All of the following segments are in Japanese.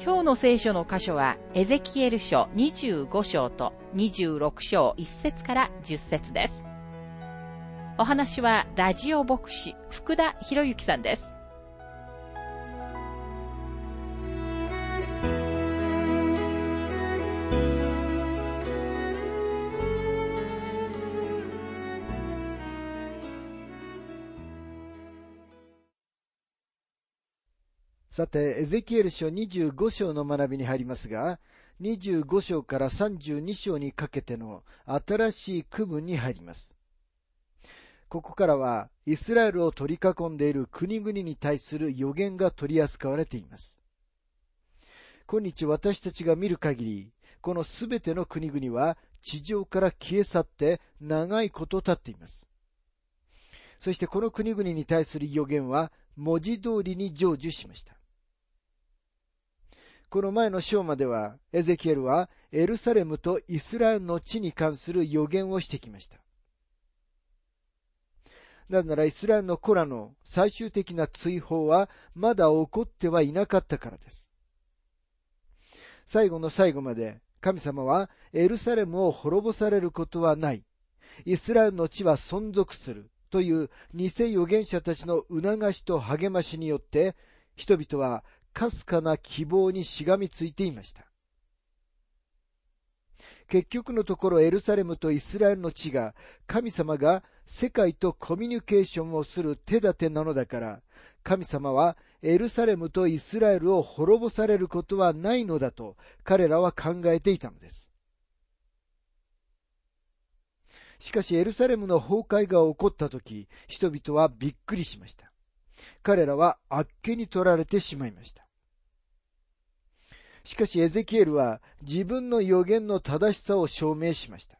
今日の聖書の箇所は、エゼキエル書25章と26章1節から10節です。お話は、ラジオ牧師、福田博之さんです。さて、エゼキエル書25章の学びに入りますが、25章から32章にかけての新しい区分に入ります。ここからは、イスラエルを取り囲んでいる国々に対する予言が取り扱われています。今日私たちが見る限り、このすべての国々は地上から消え去って長いこと経っています。そしてこの国々に対する予言は文字通りに成就しました。この前の章までは、エゼキエルはエルサレムとイスラエルの地に関する予言をしてきました。なぜならイスラエルの子らの最終的な追放はまだ起こってはいなかったからです。最後の最後まで神様はエルサレムを滅ぼされることはない。イスラエルの地は存続するという偽預言者たちの促しと励ましによって人々はかすかな希望にしがみついていました。結局のところエルサレムとイスラエルの地が神様が世界とコミュニケーションをする手立てなのだから神様はエルサレムとイスラエルを滅ぼされることはないのだと彼らは考えていたのです。しかしエルサレムの崩壊が起こった時、人々はびっくりしました。彼らはあっけに取られてしまいました。しかしエゼキエルは自分の予言の正しさを証明しました。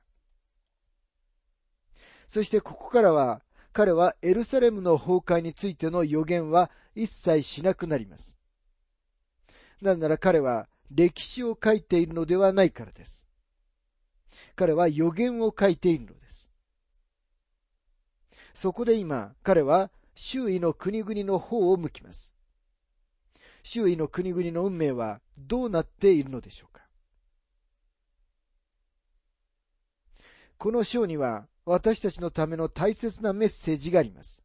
そしてここからは彼はエルサレムの崩壊についての予言は一切しなくなります。なぜなら彼は歴史を書いているのではないからです。彼は予言を書いているのです。そこで今、彼は周囲の国々の方を向きます。周囲の国々の運命はどうなっているのでしょうか？この章には私たちのための大切なメッセージがあります。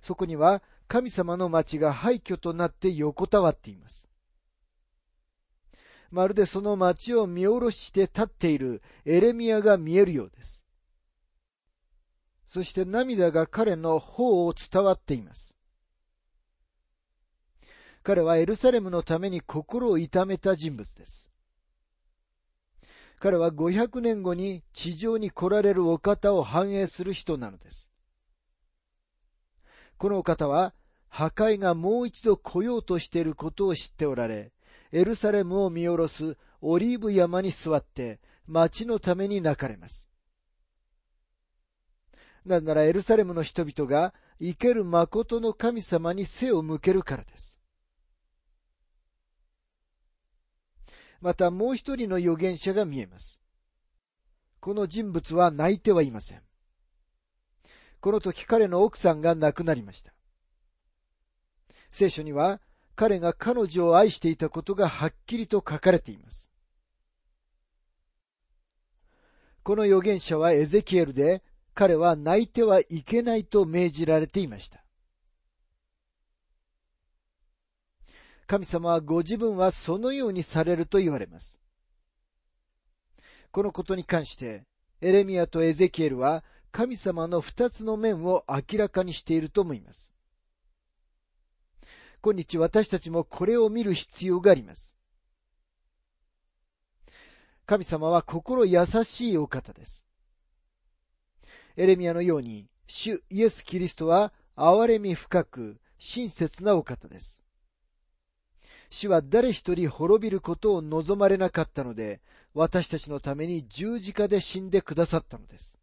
そこには神様の町が廃墟となって横たわっています。まるでその町を見下ろして立っているエレミアが見えるようです。そして涙が彼の方を伝わっています。彼はエルサレムのために心を痛めた人物です。彼は500年後に地上に来られるお方を反映する人なのです。このお方は破壊がもう一度来ようとしていることを知っておられ、エルサレムを見下ろすオリーブ山に座って町のために泣かれます。なぜならエルサレムの人々が生ける誠の神様に背を向けるからです。またもう一人の預言者が見えます。この人物は泣いてはいません。この時彼の奥さんが亡くなりました。聖書には彼が彼女を愛していたことがはっきりと書かれています。この預言者はエゼキエルで彼は泣いてはいけないと命じられていました。神様はご自分はそのようにされると言われます。このことに関して、エレミアとエゼキエルは神様の二つの面を明らかにしていると思います。今日私たちもこれを見る必要があります。神様は心優しいお方です。エレミアのように、主イエス・キリストは憐れみ深く親切なお方です。主は誰一人滅びることを望まれなかったので、私たちのために十字架で死んでくださったのです。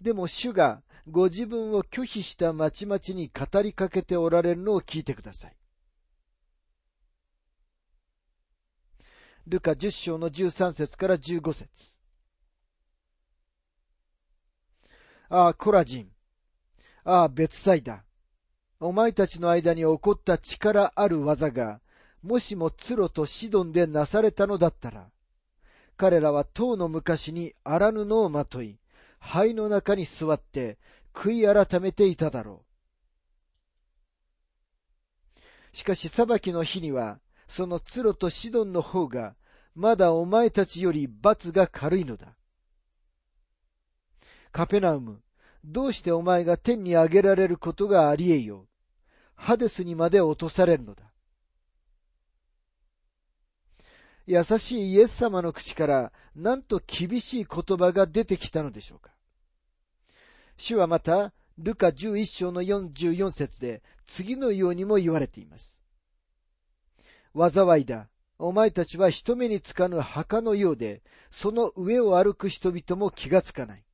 でも主がご自分を拒否した町々に語りかけておられるのを聞いてください。ルカ10章の13節から15節ああ、コラジン。ああ、別祭だ。お前たちの間に起こった力ある技が、もしもツロとシドンでなされたのだったら、彼らは唐の昔に荒布をまとい、灰の中に座って悔い改めていただろう。しかし裁きの日には、そのツロとシドンの方が、まだお前たちより罰が軽いのだ。カペナウム、どうしてお前が天に上げられることがありえよう？ハデスにまで落とされるのだ。優しいイエス様の口からなんと厳しい言葉が出てきたのでしょうか。主はまた、ルカ11章の44節で次のようにも言われています。災いだ。お前たちは人目につかぬ墓のようで、その上を歩く人々も気がつかない。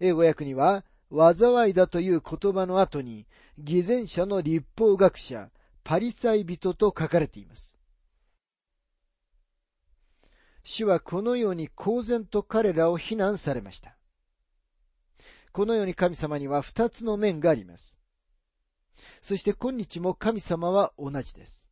英語訳には、災いだという言葉の後に、偽善者の立法学者、パリサイ人と書かれています。主はこのように公然と彼らを非難されました。このように神様には二つの面があります。そして今日も神様は同じです。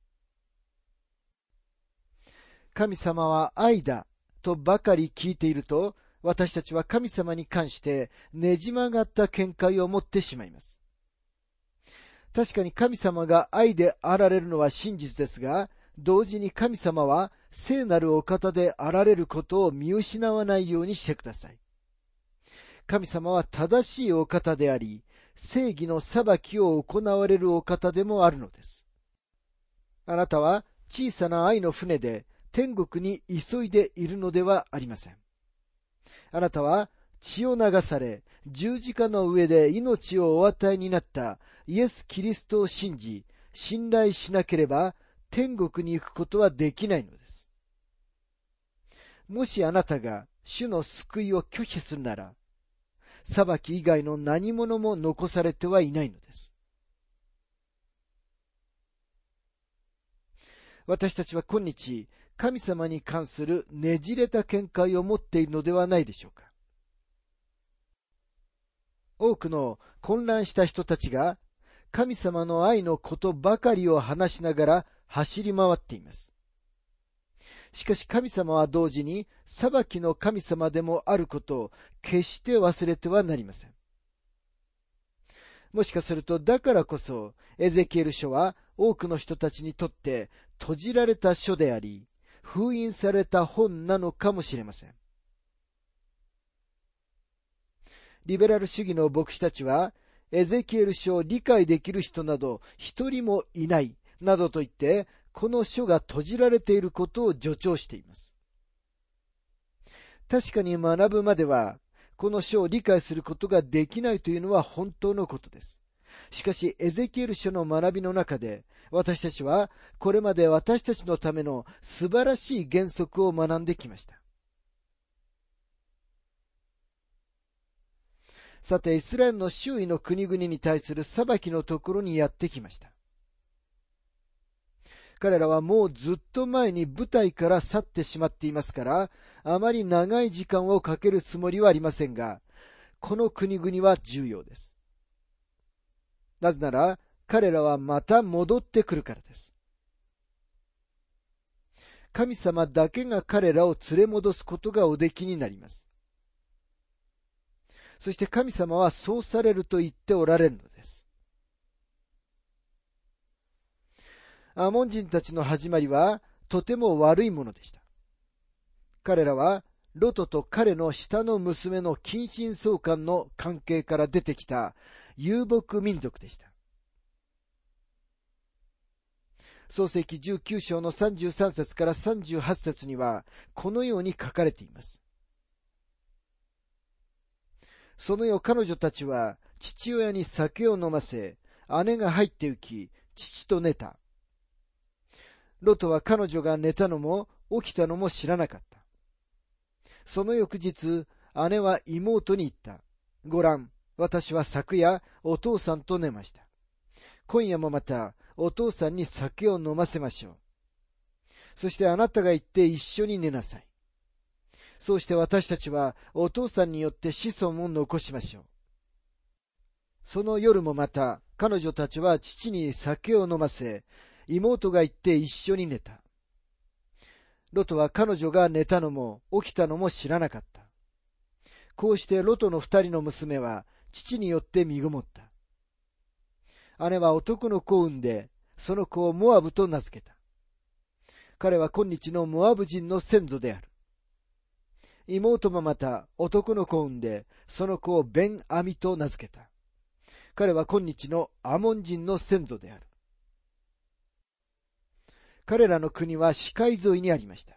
神様は愛だとばかり聞いていると、私たちは神様に関してねじ曲がった見解を持ってしまいます。確かに神様が愛であられるのは真実ですが、同時に神様は聖なるお方であられることを見失わないようにしてください。神様は正しいお方であり、正義の裁きを行われるお方でもあるのです。あなたは小さな愛の船で天国に急いでいるのではありません。あなたは血を流され、十字架の上で命をお与えになったイエス・キリストを信じ、信頼しなければ天国に行くことはできないのです。もしあなたが主の救いを拒否するなら、裁き以外の何者も残されてはいないのです。私たちは今日、神様に関するねじれた見解を持っているのではないでしょうか。多くの混乱した人たちが神様の愛のことばかりを話しながら走り回っています。しかし神様は同時に裁きの神様でもあることを決して忘れてはなりません。もしかするとだからこそエゼキエル書は多くの人たちにとって閉じられた書であり、封印された本なのかもしれません。リベラル主義の牧師たちは、エゼキエル書を理解できる人など一人もいないなどと言って、この書が閉じられていることを助長しています。確かに学ぶまでは、この書を理解することができないというのは本当のことです。しかし、エゼキエル書の学びの中で、私たちはこれまで私たちのための素晴らしい原則を学んできました。さて、イスラエルの周囲の国々に対する裁きのところにやってきました。彼らはもうずっと前に舞台から去ってしまっていますから、あまり長い時間をかけるつもりはありませんが、この国々は重要です。なぜなら、彼らはまた戻ってくるからです。神様だけが彼らを連れ戻すことがおできになります。そして神様はそうされると言っておられるのです。アモン人たちの始まりはとても悪いものでした。彼らはロトと彼の下の娘の近親相関の関係から出てきた遊牧民族でした。創世記19章の33節から38節にはこのように書かれています。その夜彼女たちは父親に酒を飲ませ、姉が入って行き、父と寝た。ロトは彼女が寝たのも起きたのも知らなかった。その翌日、姉は妹に言った。ご覧、私は昨夜お父さんと寝ました。今夜もまたお父さんに酒を飲ませましょう。そしてあなたが行って一緒に寝なさい。そうして私たちはお父さんによって子孫を残しましょう。その夜もまた彼女たちは父に酒を飲ませ、妹が行って一緒に寝た。ロトは彼女が寝たのも起きたのも知らなかった。こうしてロトの二人の娘は父によって身ごもった。姉は男の子を産んで、その子をモアブと名付けた。彼は今日のモアブ人の先祖である。妹もまた男の子を産んで、その子をベン・アミと名付けた。彼は今日のアモン人の先祖である。彼らの国は視界沿いにありました。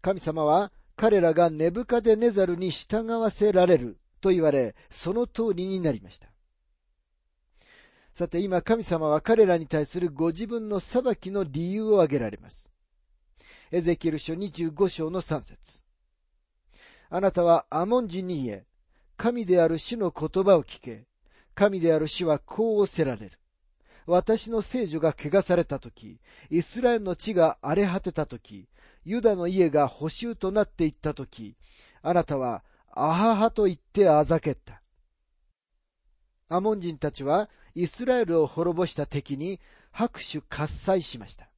神様は彼らがネブカデネザルに従わせられると言われ、その通りになりました。さて今神様は彼らに対するご自分の裁きの理由を挙げられます。エゼキエル書25章の3節あなたはアモン人に言え、神である主の言葉を聞け、神である主はこうおせられる。私の聖女が汚されたとき、イスラエルの地が荒れ果てたとき、ユダの家が補修となっていったとき、あなたは、アハハと言ってあざけった。アモン人たちは、イスラエルを滅ぼした敵に拍手喝采しました。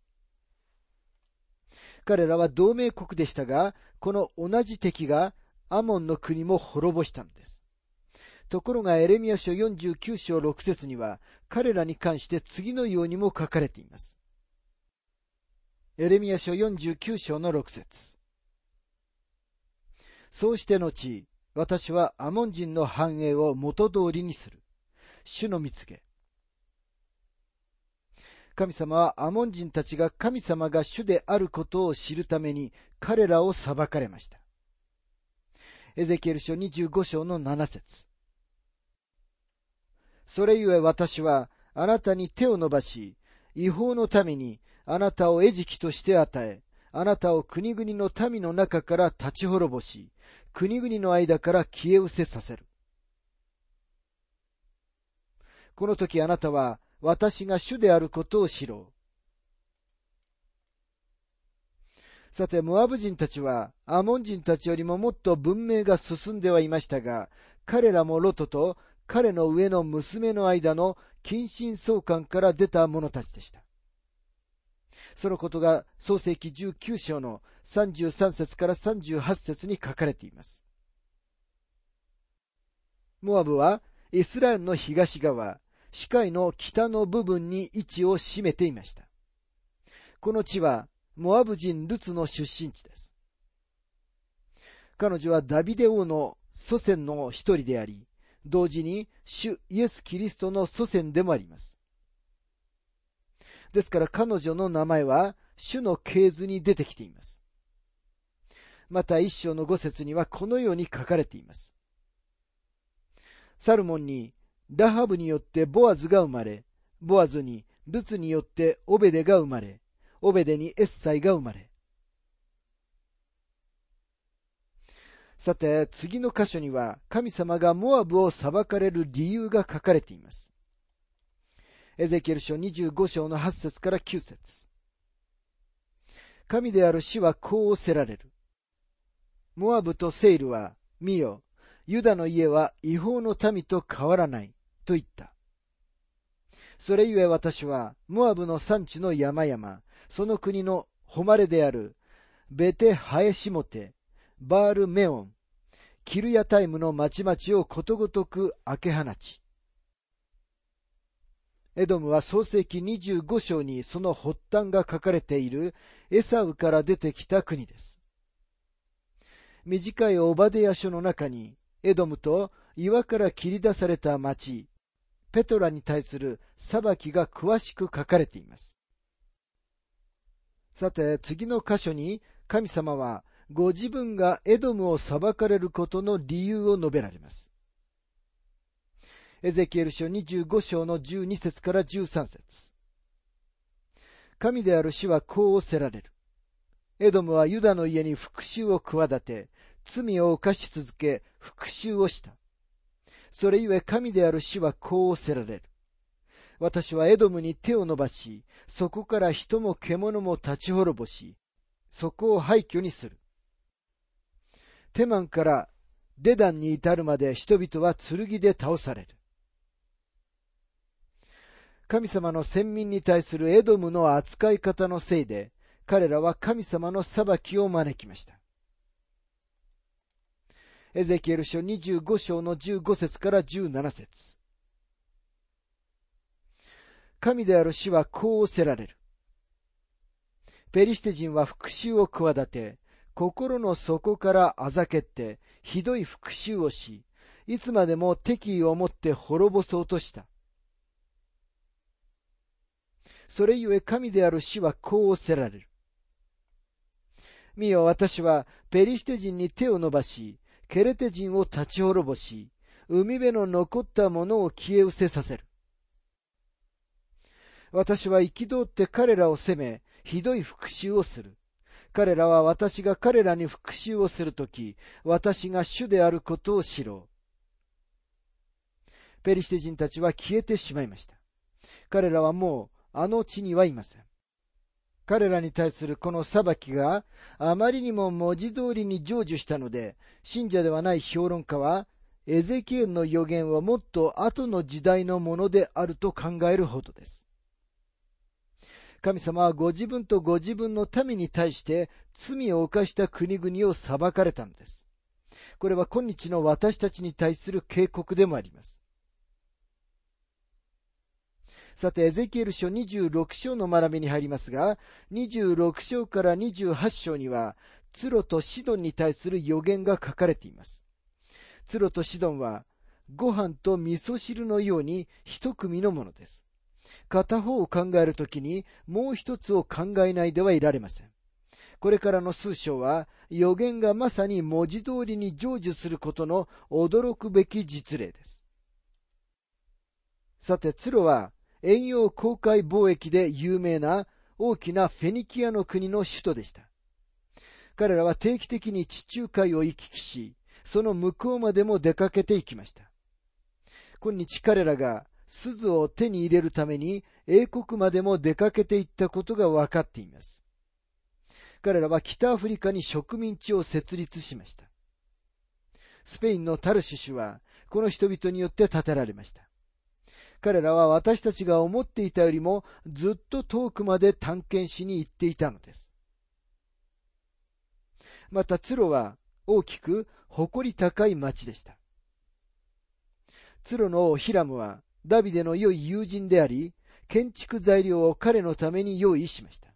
彼らは同盟国でしたが、この同じ敵がアモンの国も滅ぼしたのです。ところがエレミア書49章6節には彼らに関して次のようにも書かれています。エレミア書49章の6節そうして後、私はアモン人の繁栄を元通りにする。主の見つけ。神様はアモン人たちが神様が主であることを知るために彼らを裁かれました。エゼキエル書25章の7節それゆえ私はあなたに手を伸ばし、違法のためにあなたを餌食として与え、あなたを国々の民の中から立ち滅ぼし、国々の間から消え失せさせる。この時あなたは私が主であることを知ろう。さて、モアブ人たちは、アモン人たちよりももっと文明が進んではいましたが、彼らもロトと彼の上の娘の間の近親相関から出た者たちでした。そのことが創世記19章の33節から38節に書かれています。モアブはイスラエルの東側、視界の北の部分に位置を占めていました。この地はモアブ人ルツの出身地です。彼女はダビデ王の祖先の一人であり、同時に主イエス・キリストの祖先でもあります。ですから彼女の名前は主の系図に出てきています。また一章の五節にはこのように書かれています。サルモンにラハブによってボアズが生まれ、ボアズにルツによってオベデが生まれ、オベデにエッサイが生まれ、さて、次の箇所には神様がモアブを裁かれる理由が書かれています。エゼキエル書25章の8節から9節神である死はこうおせられる。モアブとセイルは、見よ、ユダの家は違法の民と変わらない、と言った。それゆえ私は、モアブの産地の山々、その国の誉れである、ベテハエシモテ、バールメオン、キルヤタイムの町々をことごとく開け放ち、エドムは創世記25章にその発端が書かれているエサウから出てきた国です。短いオバデヤ書の中に、エドムと岩から切り出された町、ペトラに対する裁きが詳しく書かれています。さて、次の箇所に神様はご自分がエドムを裁かれることの理由を述べられます。エゼキエル書25章の12節から13節神である主はこうおせられる。エドムはユダの家に復讐を企て、罪を犯し続け、復讐をした。それゆえ神である主はこうおせられる。私はエドムに手を伸ばし、そこから人も獣も立ち滅ぼし、そこを廃墟にする。テマンからデダンに至るまで人々は剣で倒される。神様の先民に対するエドムの扱い方のせいで、彼らは神様の裁きを招きました。エゼキエル書25章の15節から17節神である死はこうおせられる。ペリシテ人は復讐を企て、心の底からあざけって、ひどい復讐をし、いつまでも敵意を持って滅ぼそうとした。それゆえ神である死はこうおせられる。見よ、私はペリシテ人に手を伸ばし、ケレテ人を立ち滅ぼし、海辺の残ったものを消え失せさせる。私は憤って彼らを責め、ひどい復讐をする。彼らは私が彼らに復讐をするとき、私が主であることを知ろう。ペリシテ人たちは消えてしまいました。彼らはもうあの地にはいません。彼らに対するこの裁きがあまりにも文字通りに成就したので、信者ではない評論家は、エゼキエルの予言はもっと後の時代のものであると考えるほどです。神様はご自分とご自分の民に対して罪を犯した国々を裁かれたのです。これは今日の私たちに対する警告でもあります。さて、エゼキエル書26章の学びに入りますが、26章から28章には、ツロとシドンに対する予言が書かれています。ツロとシドンは、ご飯と味噌汁のように一組のものです。片方を考えるときにもう一つを考えないではいられません。これからの数章は予言がまさに文字通りに成就することの驚くべき実例です。さて、ツロは遠洋航海貿易で有名な大きなフェニキアの国の首都でした。彼らは定期的に地中海を行き来し、その向こうまでも出かけていきました。今日彼らが鈴を手に入れるために英国までも出かけていったことが分かっています。彼らは北アフリカに植民地を設立しました。スペインのタルシュはこの人々によって建てられました。彼らは私たちが思っていたよりもずっと遠くまで探検しに行っていたのです。また、ツロは大きく誇り高い町でした。ツロの王ヒラムはダビデの良い友人であり、建築材料を彼のために用意しました。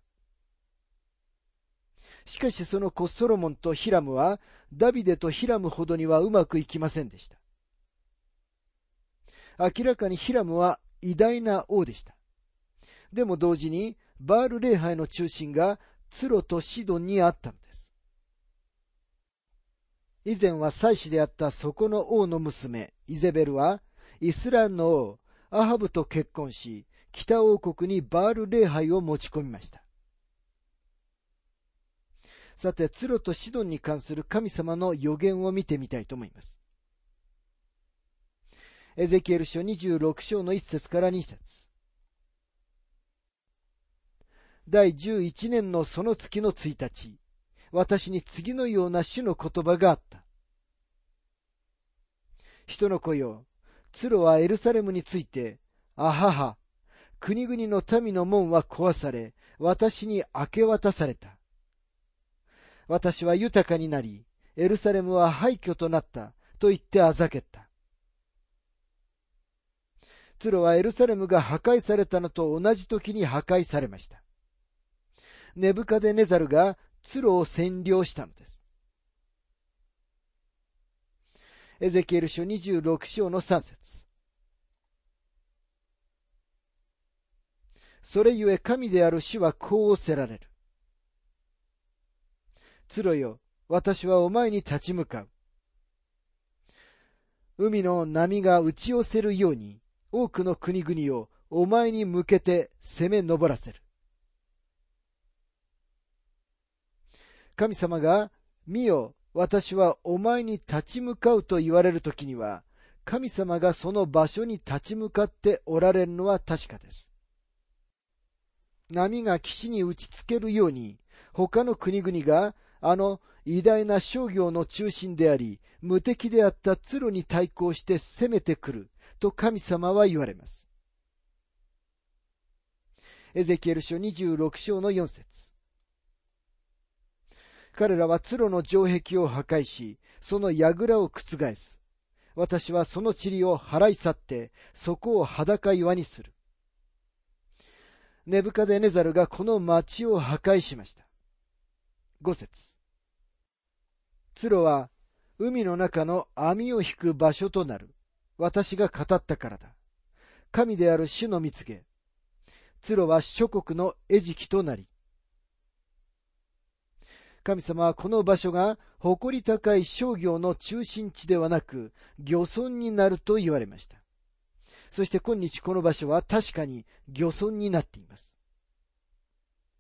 しかしその子ソロモンとヒラムは、ダビデとヒラムほどにはうまくいきませんでした。明らかにヒラムは偉大な王でした。でも同時に、バール礼拝の中心がツロとシドンにあったのです。以前は祭司であったそこの王の娘、イゼベルは、イスラエルの王、アハブと結婚し、北王国にバール礼拝を持ち込みました。さて、ツロとシドンに関する神様の予言を見てみたいと思います。エゼキエル書26章の1節から2節第11年のその月の1日、私に次のような主の言葉があった。人の子よ、ツロはエルサレムについて、あはは、国々の民の門は壊され、私に明け渡された。私は豊かになり、エルサレムは廃墟となった、と言ってあざけった。ツロはエルサレムが破壊されたのと同じ時に破壊されました。ネブカデネザルがツロを占領したのです。エゼキエル書26章の3節それゆえ神である主はこうおせられる。ツロよ、私はお前に立ち向かう。海の波が打ち寄せるように、多くの国々をお前に向けて攻め上らせる。神様が、見よ、私はお前に立ち向かうと言われるときには、神様がその場所に立ち向かっておられるのは確かです。波が岸に打ちつけるように、他の国々があの偉大な商業の中心であり、無敵であったツロに対抗して攻めてくると神様は言われます。エゼキエル書26章の4節彼らはツロの城壁を破壊し、その櫓を覆す。私はその塵を払い去って、そこを裸岩にする。ネブカデネザルがこの町を破壊しました。五節。ツロは海の中の網を引く場所となる。私が語ったからだ。神である主の蜜げ。ツロは諸国の餌食となり。神様はこの場所が誇り高い商業の中心地ではなく、漁村になると言われました。そして今日この場所は確かに漁村になっています。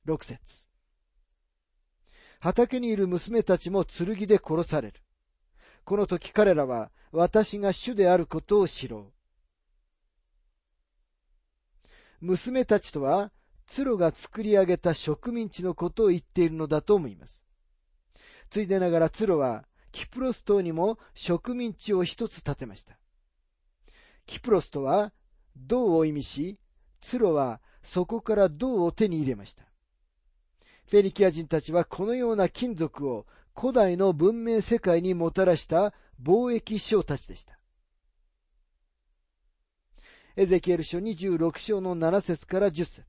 六節畑にいる娘たちも剣で殺される。この時彼らは私が主であることを知ろう。娘たちとは、ツロが作り上げた植民地のことを言っているのだと思います。ついでながらツロは、キプロス島にも植民地を一つ建てました。キプロスとは銅を意味し、ツロはそこから銅を手に入れました。フェニキア人たちはこのような金属を古代の文明世界にもたらした貿易商たちでした。エゼキエル書26章の7節から10節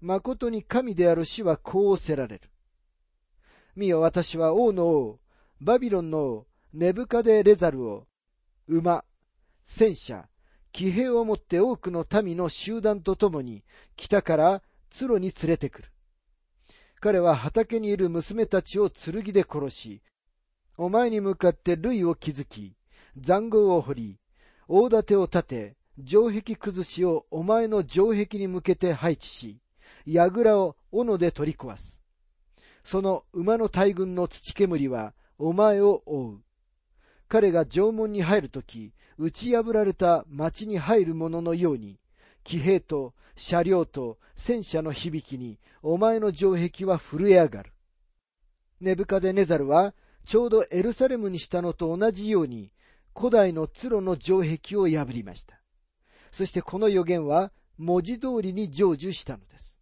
誠に神である死はこうせられる。見よ私は王の王、バビロンの王、ネブカデレザルを馬、戦車、騎兵をもって多くの民の集団と共に北からツロに連れてくる。彼は畑にいる娘たちを剣で殺し、お前に向かって類を築き、残壕を掘り、大盾を立て、城壁崩しをお前の城壁に向けて配置し、櫓を斧で取り壊す。その馬の大群の土煙はお前を覆う。彼が城門に入るとき、打ち破られた町に入る者のように、騎兵と車両と戦車の響きに、お前の城壁は震え上がる。ネブカデネザルは、ちょうどエルサレムにしたのと同じように、古代のツロの城壁を破りました。そしてこの予言は、文字通りに成就したのです。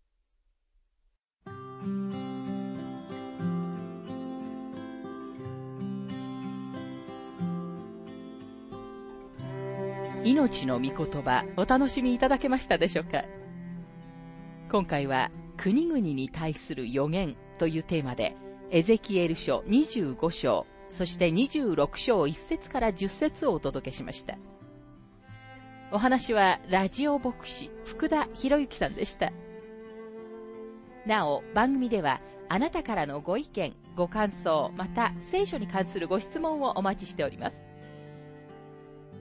命の御言葉お楽しみいただけましたでしょうか？今回は国々に対する予言というテーマでエゼキエル書25章そして26章1節から10節をお届けしました。お話はラジオ牧師福田博之さんでした。なお番組ではあなたからのご意見ご感想また聖書に関するご質問をお待ちしております。